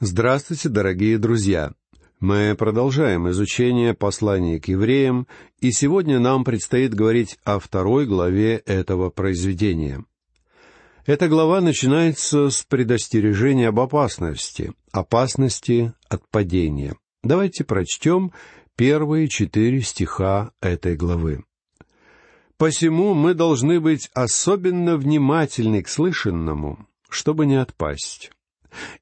Здравствуйте, дорогие друзья! Мы продолжаем изучение послания к евреям, и сегодня нам предстоит говорить о второй главе этого произведения. Эта глава начинается с предостережения об опасности, опасности от падения. Давайте прочтем первые четыре стиха этой главы. «Посему мы должны быть особенно внимательны к слышанному, чтобы не отпасть».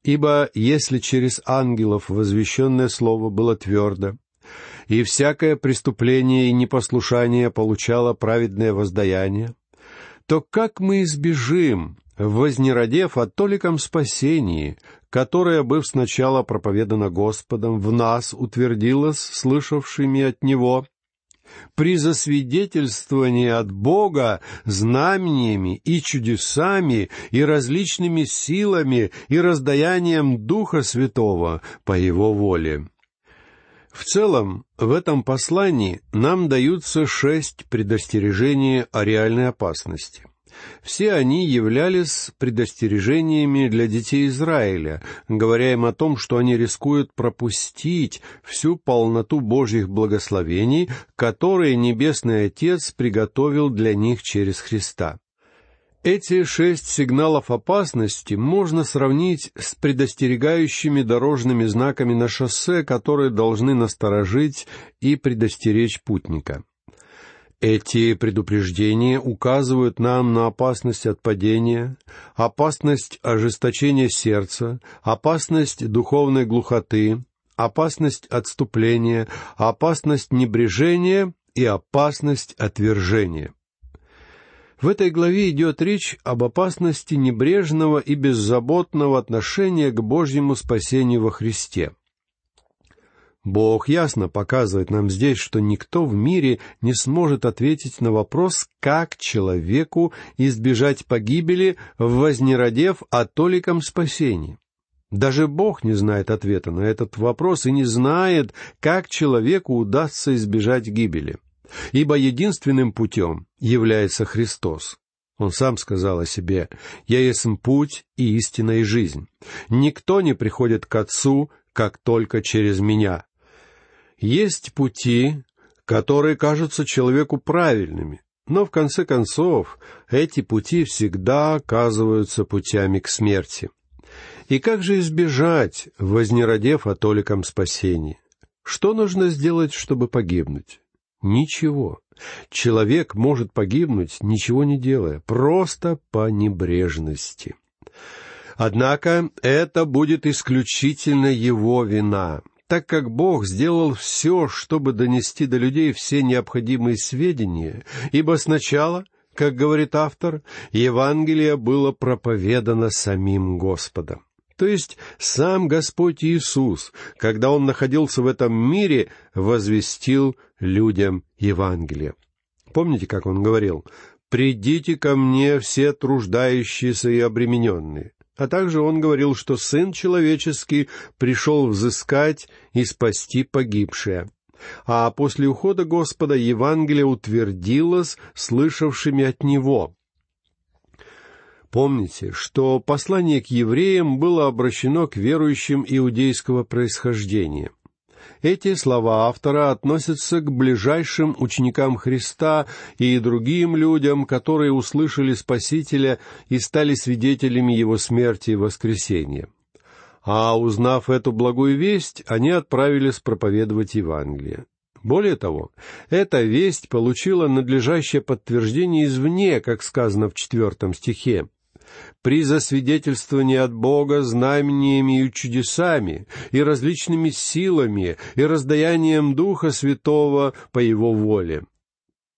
Ибо если через ангелов возвещенное слово было твердо, и всякое преступление и непослушание получало праведное воздаяние, то как мы избежим, вознеродев о толиком спасении, которое, быв сначала проповедано Господом, в нас утвердилось слышавшими от Него, при засвидетельствовании от Бога знамениями и чудесами и различными силами и раздаянием Духа Святого по Его воле. В целом, в этом послании нам даются шесть предостережений о реальной опасности — все они являлись предостережениями для детей Израиля, говоря им о том, что они рискуют пропустить всю полноту Божьих благословений, которые Небесный Отец приготовил для них через Христа. Эти шесть сигналов опасности можно сравнить с предостерегающими дорожными знаками на шоссе, которые должны насторожить и предостеречь путника. Эти предупреждения указывают нам на опасность от падения, опасность ожесточения сердца, опасность духовной глухоты, опасность отступления, опасность небрежения и опасность отвержения. В этой главе идет речь об опасности небрежного и беззаботного отношения к Божьему спасению во Христе. Бог ясно показывает нам здесь, что никто в мире не сможет ответить на вопрос, как человеку избежать погибели, вознеродев о толиком спасении. Даже Бог не знает ответа на этот вопрос и не знает, как человеку удастся избежать гибели. Ибо единственным путем является Христос. Он сам сказал о себе, «Я есть путь и истина и жизнь. Никто не приходит к Отцу, как только через Меня». Есть пути, которые кажутся человеку правильными, но в конце концов эти пути всегда оказываются путями к смерти. И как же избежать, вознеродев о толиком спасении? Что нужно сделать, чтобы погибнуть? Ничего. Человек может погибнуть, ничего не делая, просто по небрежности. Однако это будет исключительно его вина так как Бог сделал все, чтобы донести до людей все необходимые сведения, ибо сначала, как говорит автор, Евангелие было проповедано самим Господом. То есть сам Господь Иисус, когда Он находился в этом мире, возвестил людям Евангелие. Помните, как Он говорил? «Придите ко мне все труждающиеся и обремененные, а также он говорил, что Сын Человеческий пришел взыскать и спасти погибшее. А после ухода Господа Евангелие утвердилось слышавшими от Него. Помните, что послание к евреям было обращено к верующим иудейского происхождения. Эти слова автора относятся к ближайшим ученикам Христа и другим людям, которые услышали Спасителя и стали свидетелями Его смерти и воскресения. А узнав эту благую весть, они отправились проповедовать Евангелие. Более того, эта весть получила надлежащее подтверждение извне, как сказано в четвертом стихе при засвидетельствовании от Бога знамениями и чудесами, и различными силами, и раздаянием Духа Святого по Его воле.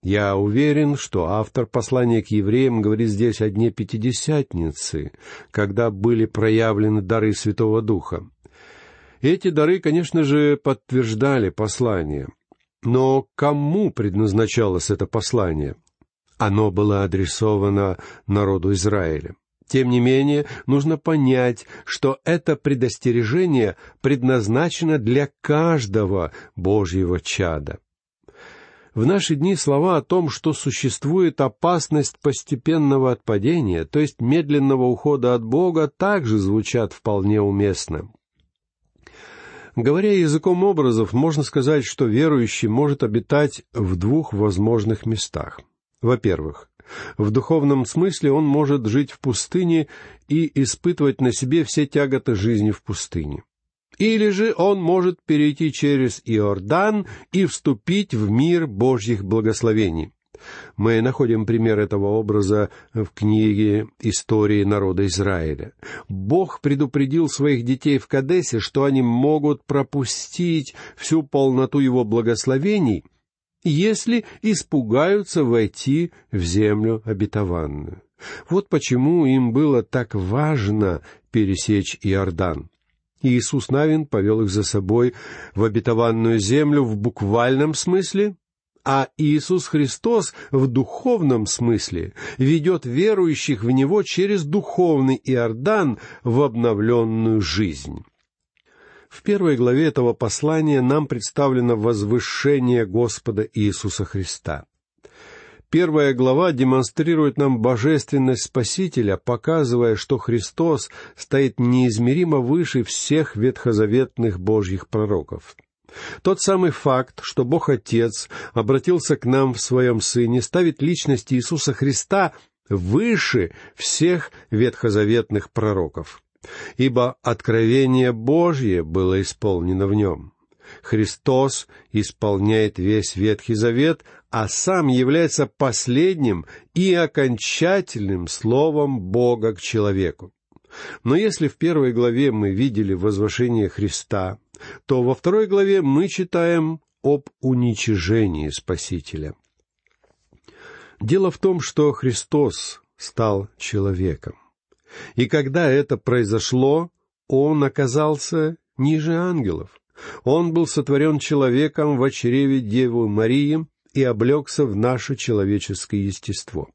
Я уверен, что автор послания к евреям говорит здесь о дне Пятидесятницы, когда были проявлены дары Святого Духа. Эти дары, конечно же, подтверждали послание. Но кому предназначалось это послание? Оно было адресовано народу Израиля. Тем не менее, нужно понять, что это предостережение предназначено для каждого Божьего чада. В наши дни слова о том, что существует опасность постепенного отпадения, то есть медленного ухода от Бога, также звучат вполне уместно. Говоря языком образов, можно сказать, что верующий может обитать в двух возможных местах. Во-первых, в духовном смысле он может жить в пустыне и испытывать на себе все тяготы жизни в пустыне. Или же он может перейти через Иордан и вступить в мир Божьих благословений. Мы находим пример этого образа в книге «Истории народа Израиля». Бог предупредил своих детей в Кадесе, что они могут пропустить всю полноту его благословений, если испугаются войти в землю обетованную. Вот почему им было так важно пересечь Иордан. Иисус Навин повел их за собой в обетованную землю в буквальном смысле, а Иисус Христос в духовном смысле ведет верующих в Него через духовный Иордан в обновленную жизнь. В первой главе этого послания нам представлено возвышение Господа Иисуса Христа. Первая глава демонстрирует нам божественность Спасителя, показывая, что Христос стоит неизмеримо выше всех ветхозаветных Божьих пророков. Тот самый факт, что Бог Отец обратился к нам в Своем Сыне, ставит личность Иисуса Христа выше всех ветхозаветных пророков. Ибо откровение Божье было исполнено в нем. Христос исполняет весь Ветхий Завет, а сам является последним и окончательным словом Бога к человеку. Но если в первой главе мы видели возвышение Христа, то во второй главе мы читаем об уничижении Спасителя. Дело в том, что Христос стал человеком. И когда это произошло, Он оказался ниже ангелов. Он был сотворен человеком в чреве Девы Марии и облегся в наше человеческое естество.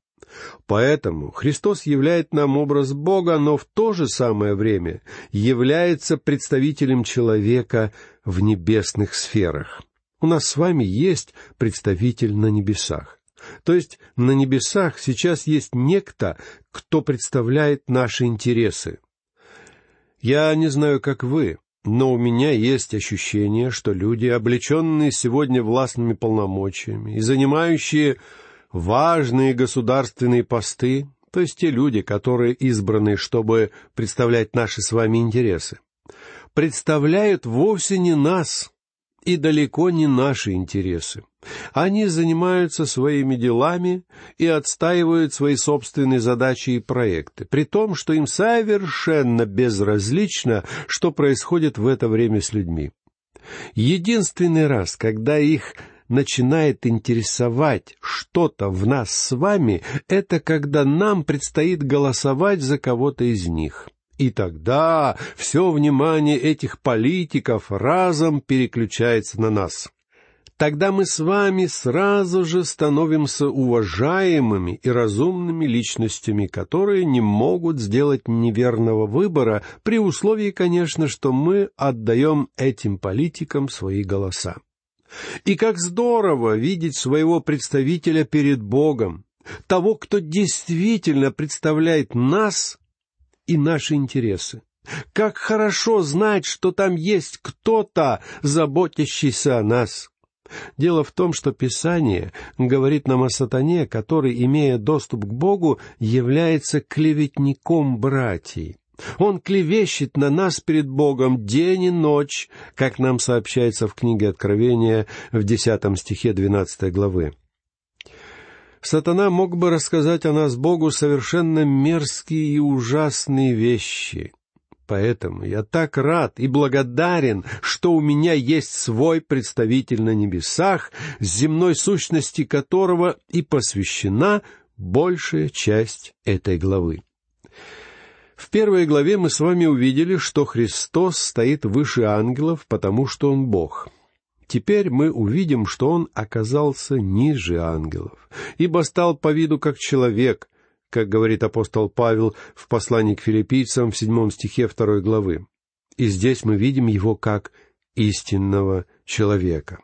Поэтому Христос являет нам образ Бога, но в то же самое время является представителем человека в небесных сферах. У нас с вами есть представитель на небесах. То есть на небесах сейчас есть некто, кто представляет наши интересы. Я не знаю, как вы, но у меня есть ощущение, что люди, облеченные сегодня властными полномочиями и занимающие важные государственные посты, то есть те люди, которые избраны, чтобы представлять наши с вами интересы, представляют вовсе не нас и далеко не наши интересы. Они занимаются своими делами и отстаивают свои собственные задачи и проекты, при том, что им совершенно безразлично, что происходит в это время с людьми. Единственный раз, когда их начинает интересовать что-то в нас с вами, это когда нам предстоит голосовать за кого-то из них. И тогда все внимание этих политиков разом переключается на нас. Тогда мы с вами сразу же становимся уважаемыми и разумными личностями, которые не могут сделать неверного выбора, при условии, конечно, что мы отдаем этим политикам свои голоса. И как здорово видеть своего представителя перед Богом, того, кто действительно представляет нас и наши интересы. Как хорошо знать, что там есть кто-то, заботящийся о нас. Дело в том, что Писание говорит нам о сатане, который, имея доступ к Богу, является клеветником братьев. Он клевещет на нас перед Богом день и ночь, как нам сообщается в книге Откровения в десятом стихе двенадцатой главы. Сатана мог бы рассказать о нас Богу совершенно мерзкие и ужасные вещи. Поэтому я так рад и благодарен, что у меня есть свой представитель на небесах, земной сущности которого и посвящена большая часть этой главы. В первой главе мы с вами увидели, что Христос стоит выше ангелов, потому что Он Бог. Теперь мы увидим, что Он оказался ниже ангелов, ибо стал по виду как человек, как говорит апостол Павел в послании к филиппийцам в седьмом стихе второй главы. И здесь мы видим Его как истинного человека.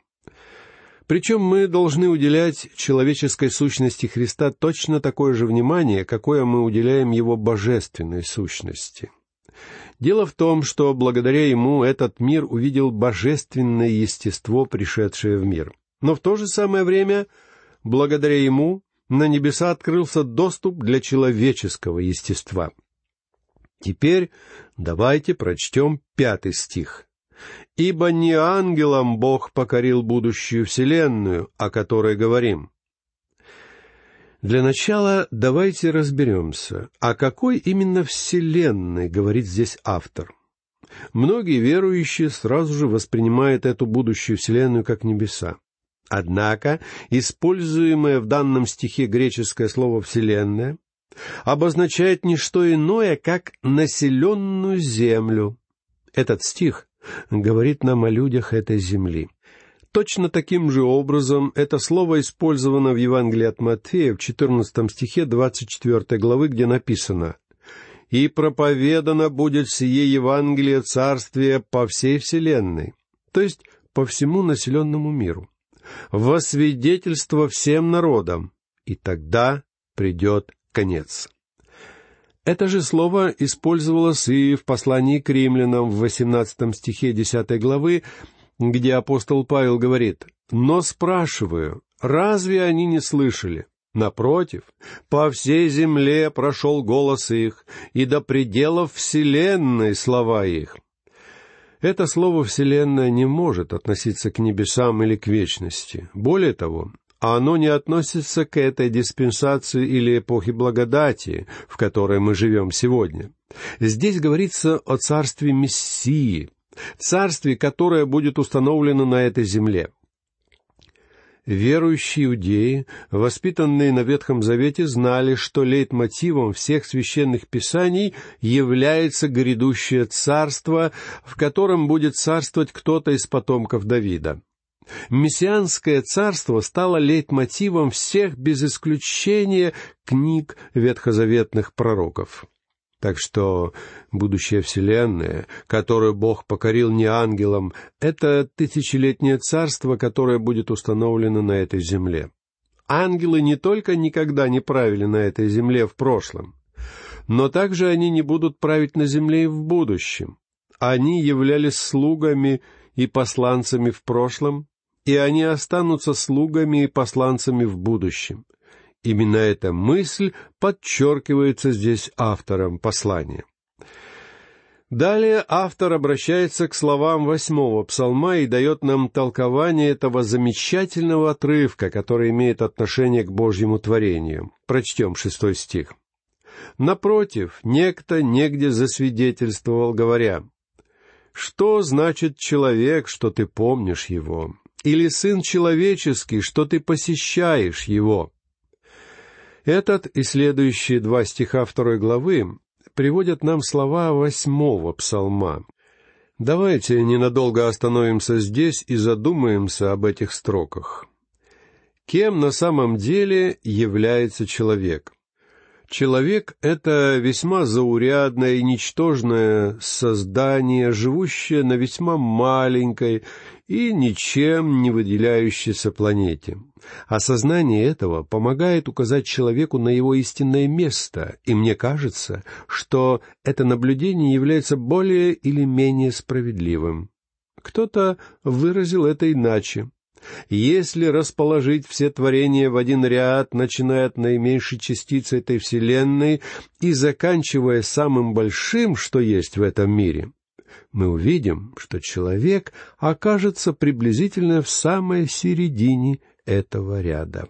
Причем мы должны уделять человеческой сущности Христа точно такое же внимание, какое мы уделяем его божественной сущности. Дело в том, что благодаря ему этот мир увидел божественное естество, пришедшее в мир. Но в то же самое время, благодаря ему, на небеса открылся доступ для человеческого естества. Теперь давайте прочтем пятый стих. «Ибо не ангелам Бог покорил будущую вселенную, о которой говорим». Для начала давайте разберемся, о какой именно вселенной говорит здесь автор. Многие верующие сразу же воспринимают эту будущую вселенную как небеса. Однако используемое в данном стихе греческое слово «вселенная» обозначает не что иное, как населенную землю. Этот стих говорит нам о людях этой земли. Точно таким же образом это слово использовано в Евангелии от Матфея в 14 стихе 24 главы, где написано «И проповедано будет сие Евангелие Царствия по всей вселенной», то есть по всему населенному миру во свидетельство всем народам, и тогда придет конец. Это же слово использовалось и в послании к римлянам в 18 стихе 10 главы, где апостол Павел говорит, «Но спрашиваю, разве они не слышали? Напротив, по всей земле прошел голос их, и до пределов вселенной слова их». Это слово «вселенная» не может относиться к небесам или к вечности. Более того, оно не относится к этой диспенсации или эпохе благодати, в которой мы живем сегодня. Здесь говорится о царстве Мессии, царстве, которое будет установлено на этой земле. Верующие иудеи, воспитанные на Ветхом Завете, знали, что лейтмотивом всех священных писаний является грядущее царство, в котором будет царствовать кто-то из потомков Давида. Мессианское царство стало лейтмотивом всех без исключения книг ветхозаветных пророков. Так что будущая Вселенная, которую Бог покорил не ангелам, это тысячелетнее царство, которое будет установлено на этой земле. Ангелы не только никогда не правили на этой земле в прошлом, но также они не будут править на земле и в будущем. Они являлись слугами и посланцами в прошлом, и они останутся слугами и посланцами в будущем — Именно эта мысль подчеркивается здесь автором послания. Далее автор обращается к словам восьмого псалма и дает нам толкование этого замечательного отрывка, который имеет отношение к Божьему творению. Прочтем шестой стих. Напротив, некто негде засвидетельствовал, говоря, «Что значит человек, что ты помнишь его? Или сын человеческий, что ты посещаешь его?» Этот и следующие два стиха второй главы приводят нам слова восьмого псалма. Давайте ненадолго остановимся здесь и задумаемся об этих строках. Кем на самом деле является человек? Человек — это весьма заурядное и ничтожное создание, живущее на весьма маленькой и ничем не выделяющейся планете. Осознание этого помогает указать человеку на его истинное место, и мне кажется, что это наблюдение является более или менее справедливым. Кто-то выразил это иначе. Если расположить все творения в один ряд, начиная от наименьшей частицы этой Вселенной и заканчивая самым большим, что есть в этом мире, мы увидим, что человек окажется приблизительно в самой середине этого ряда.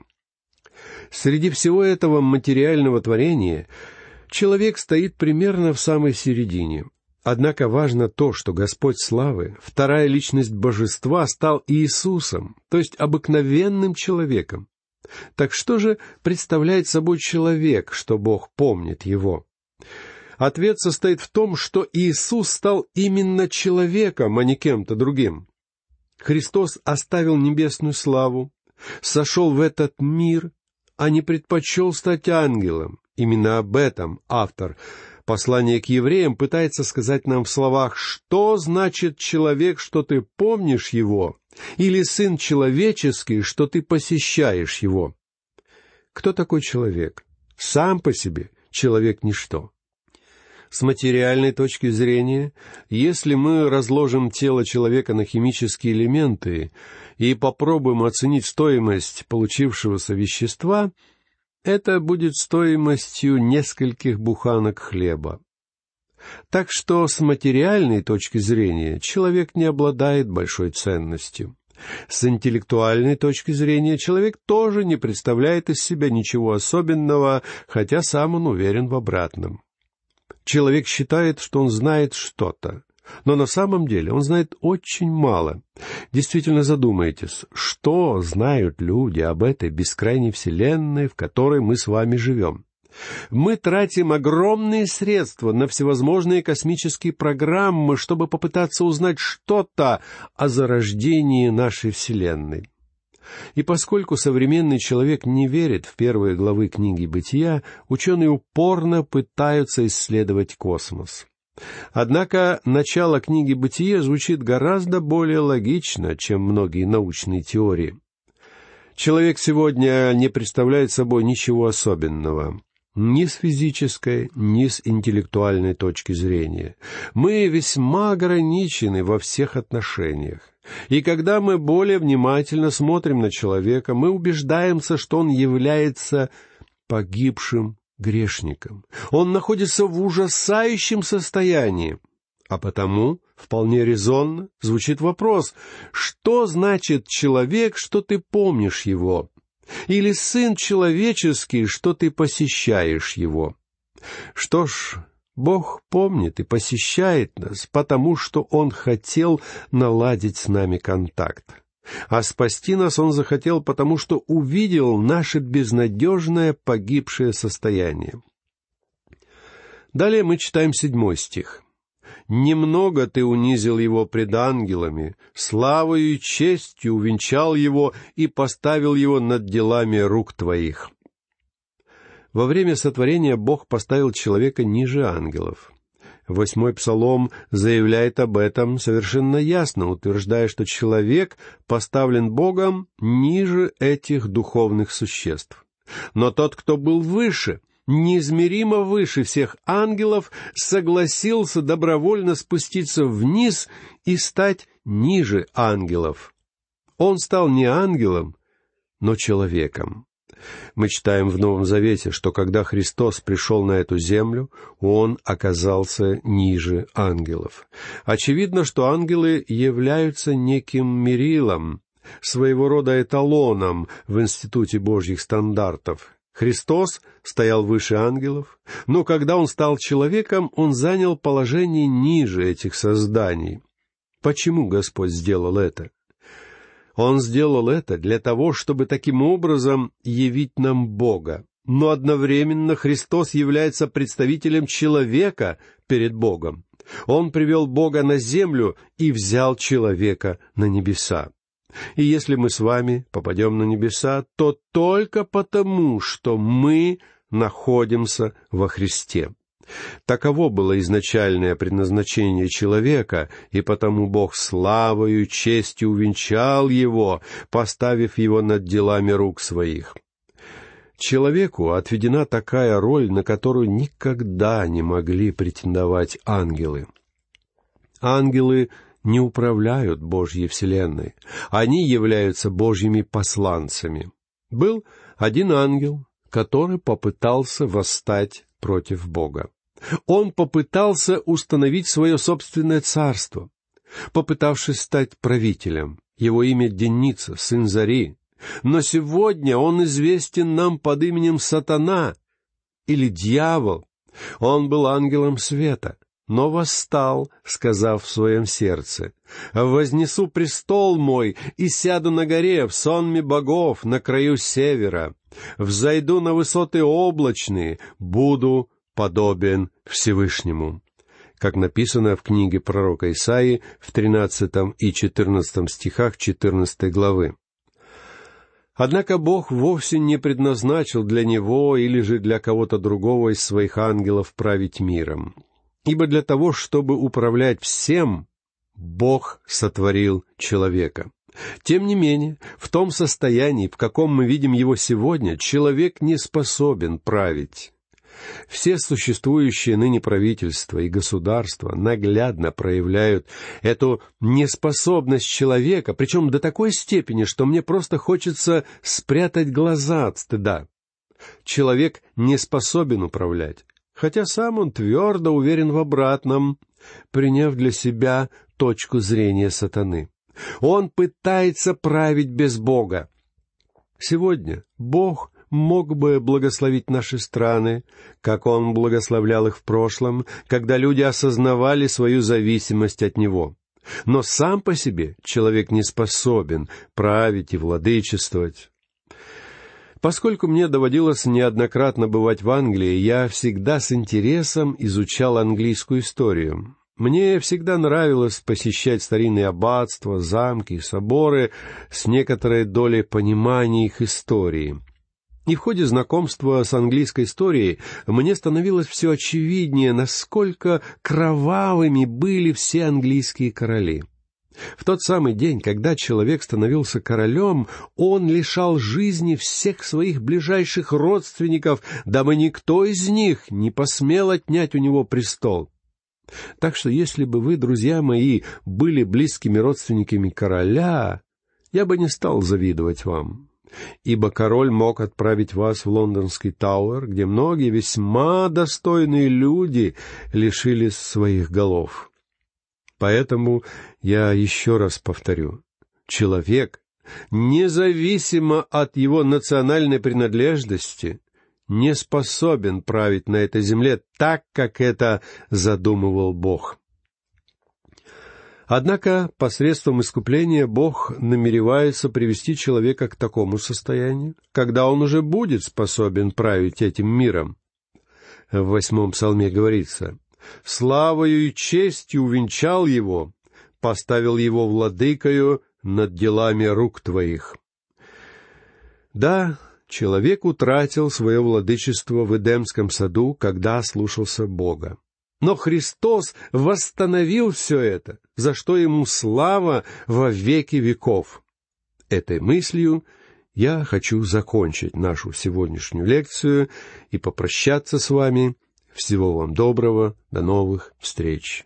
Среди всего этого материального творения человек стоит примерно в самой середине — Однако важно то, что Господь славы, вторая личность божества, стал Иисусом, то есть обыкновенным человеком. Так что же представляет собой человек, что Бог помнит его? Ответ состоит в том, что Иисус стал именно человеком, а не кем-то другим. Христос оставил небесную славу, сошел в этот мир, а не предпочел стать ангелом. Именно об этом автор Послание к евреям пытается сказать нам в словах «Что значит человек, что ты помнишь его?» или «Сын человеческий, что ты посещаешь его?» Кто такой человек? Сам по себе человек — ничто. С материальной точки зрения, если мы разложим тело человека на химические элементы и попробуем оценить стоимость получившегося вещества, это будет стоимостью нескольких буханок хлеба. Так что с материальной точки зрения человек не обладает большой ценностью. С интеллектуальной точки зрения человек тоже не представляет из себя ничего особенного, хотя сам он уверен в обратном. Человек считает, что он знает что-то, но на самом деле он знает очень мало. Действительно задумайтесь, что знают люди об этой бескрайней вселенной, в которой мы с вами живем. Мы тратим огромные средства на всевозможные космические программы, чтобы попытаться узнать что-то о зарождении нашей Вселенной. И поскольку современный человек не верит в первые главы книги «Бытия», ученые упорно пытаются исследовать космос. Однако начало книги «Бытие» звучит гораздо более логично, чем многие научные теории. Человек сегодня не представляет собой ничего особенного ни с физической, ни с интеллектуальной точки зрения. Мы весьма ограничены во всех отношениях. И когда мы более внимательно смотрим на человека, мы убеждаемся, что он является погибшим грешником. Он находится в ужасающем состоянии. А потому вполне резонно звучит вопрос, что значит человек, что ты помнишь его? Или сын человеческий, что ты посещаешь его? Что ж, Бог помнит и посещает нас, потому что Он хотел наладить с нами контакт. А спасти нас Он захотел, потому что увидел наше безнадежное погибшее состояние. Далее мы читаем седьмой стих. Немного ты унизил его пред ангелами, славою и честью увенчал его и поставил его над делами рук твоих. Во время сотворения Бог поставил человека ниже ангелов. Восьмой псалом заявляет об этом совершенно ясно, утверждая, что человек поставлен Богом ниже этих духовных существ. Но тот, кто был выше, неизмеримо выше всех ангелов, согласился добровольно спуститься вниз и стать ниже ангелов. Он стал не ангелом, но человеком. Мы читаем в Новом Завете, что когда Христос пришел на эту землю, Он оказался ниже ангелов. Очевидно, что ангелы являются неким мерилом, своего рода эталоном в Институте Божьих стандартов. Христос стоял выше ангелов, но когда Он стал человеком, Он занял положение ниже этих созданий. Почему Господь сделал это? Он сделал это для того, чтобы таким образом явить нам Бога. Но одновременно Христос является представителем человека перед Богом. Он привел Бога на землю и взял человека на небеса. И если мы с вами попадем на небеса, то только потому, что мы находимся во Христе. Таково было изначальное предназначение человека, и потому Бог славою, честью увенчал его, поставив его над делами рук своих. Человеку отведена такая роль, на которую никогда не могли претендовать ангелы. Ангелы не управляют Божьей Вселенной. Они являются Божьими посланцами. Был один ангел, который попытался восстать против Бога. Он попытался установить свое собственное царство, попытавшись стать правителем. Его имя Деница, сын Зари. Но сегодня он известен нам под именем Сатана или Дьявол. Он был ангелом света — но восстал, сказав в своем сердце, «Вознесу престол мой и сяду на горе в сонме богов на краю севера, взойду на высоты облачные, буду подобен Всевышнему» как написано в книге пророка Исаии в тринадцатом и четырнадцатом стихах четырнадцатой главы. Однако Бог вовсе не предназначил для него или же для кого-то другого из своих ангелов править миром. Ибо для того, чтобы управлять всем, Бог сотворил человека. Тем не менее, в том состоянии, в каком мы видим его сегодня, человек не способен править. Все существующие ныне правительства и государства наглядно проявляют эту неспособность человека, причем до такой степени, что мне просто хочется спрятать глаза от стыда. Человек не способен управлять, хотя сам он твердо уверен в обратном, приняв для себя точку зрения сатаны. Он пытается править без Бога. Сегодня Бог мог бы благословить наши страны, как Он благословлял их в прошлом, когда люди осознавали свою зависимость от Него. Но сам по себе человек не способен править и владычествовать. Поскольку мне доводилось неоднократно бывать в Англии, я всегда с интересом изучал английскую историю. Мне всегда нравилось посещать старинные аббатства, замки соборы с некоторой долей понимания их истории. И в ходе знакомства с английской историей мне становилось все очевиднее, насколько кровавыми были все английские короли. В тот самый день, когда человек становился королем, он лишал жизни всех своих ближайших родственников, дабы никто из них не посмел отнять у него престол. Так что если бы вы, друзья мои, были близкими родственниками короля, я бы не стал завидовать вам, ибо король мог отправить вас в лондонский Тауэр, где многие весьма достойные люди лишились своих голов. Поэтому я еще раз повторю, человек, независимо от его национальной принадлежности, не способен править на этой земле так, как это задумывал Бог. Однако посредством искупления Бог намеревается привести человека к такому состоянию, когда он уже будет способен править этим миром. В восьмом псалме говорится, «Славою и честью увенчал его, поставил его владыкою над делами рук твоих». Да, человек утратил свое владычество в Эдемском саду, когда слушался Бога. Но Христос восстановил все это, за что ему слава во веки веков. Этой мыслью я хочу закончить нашу сегодняшнюю лекцию и попрощаться с вами. Всего вам доброго, до новых встреч.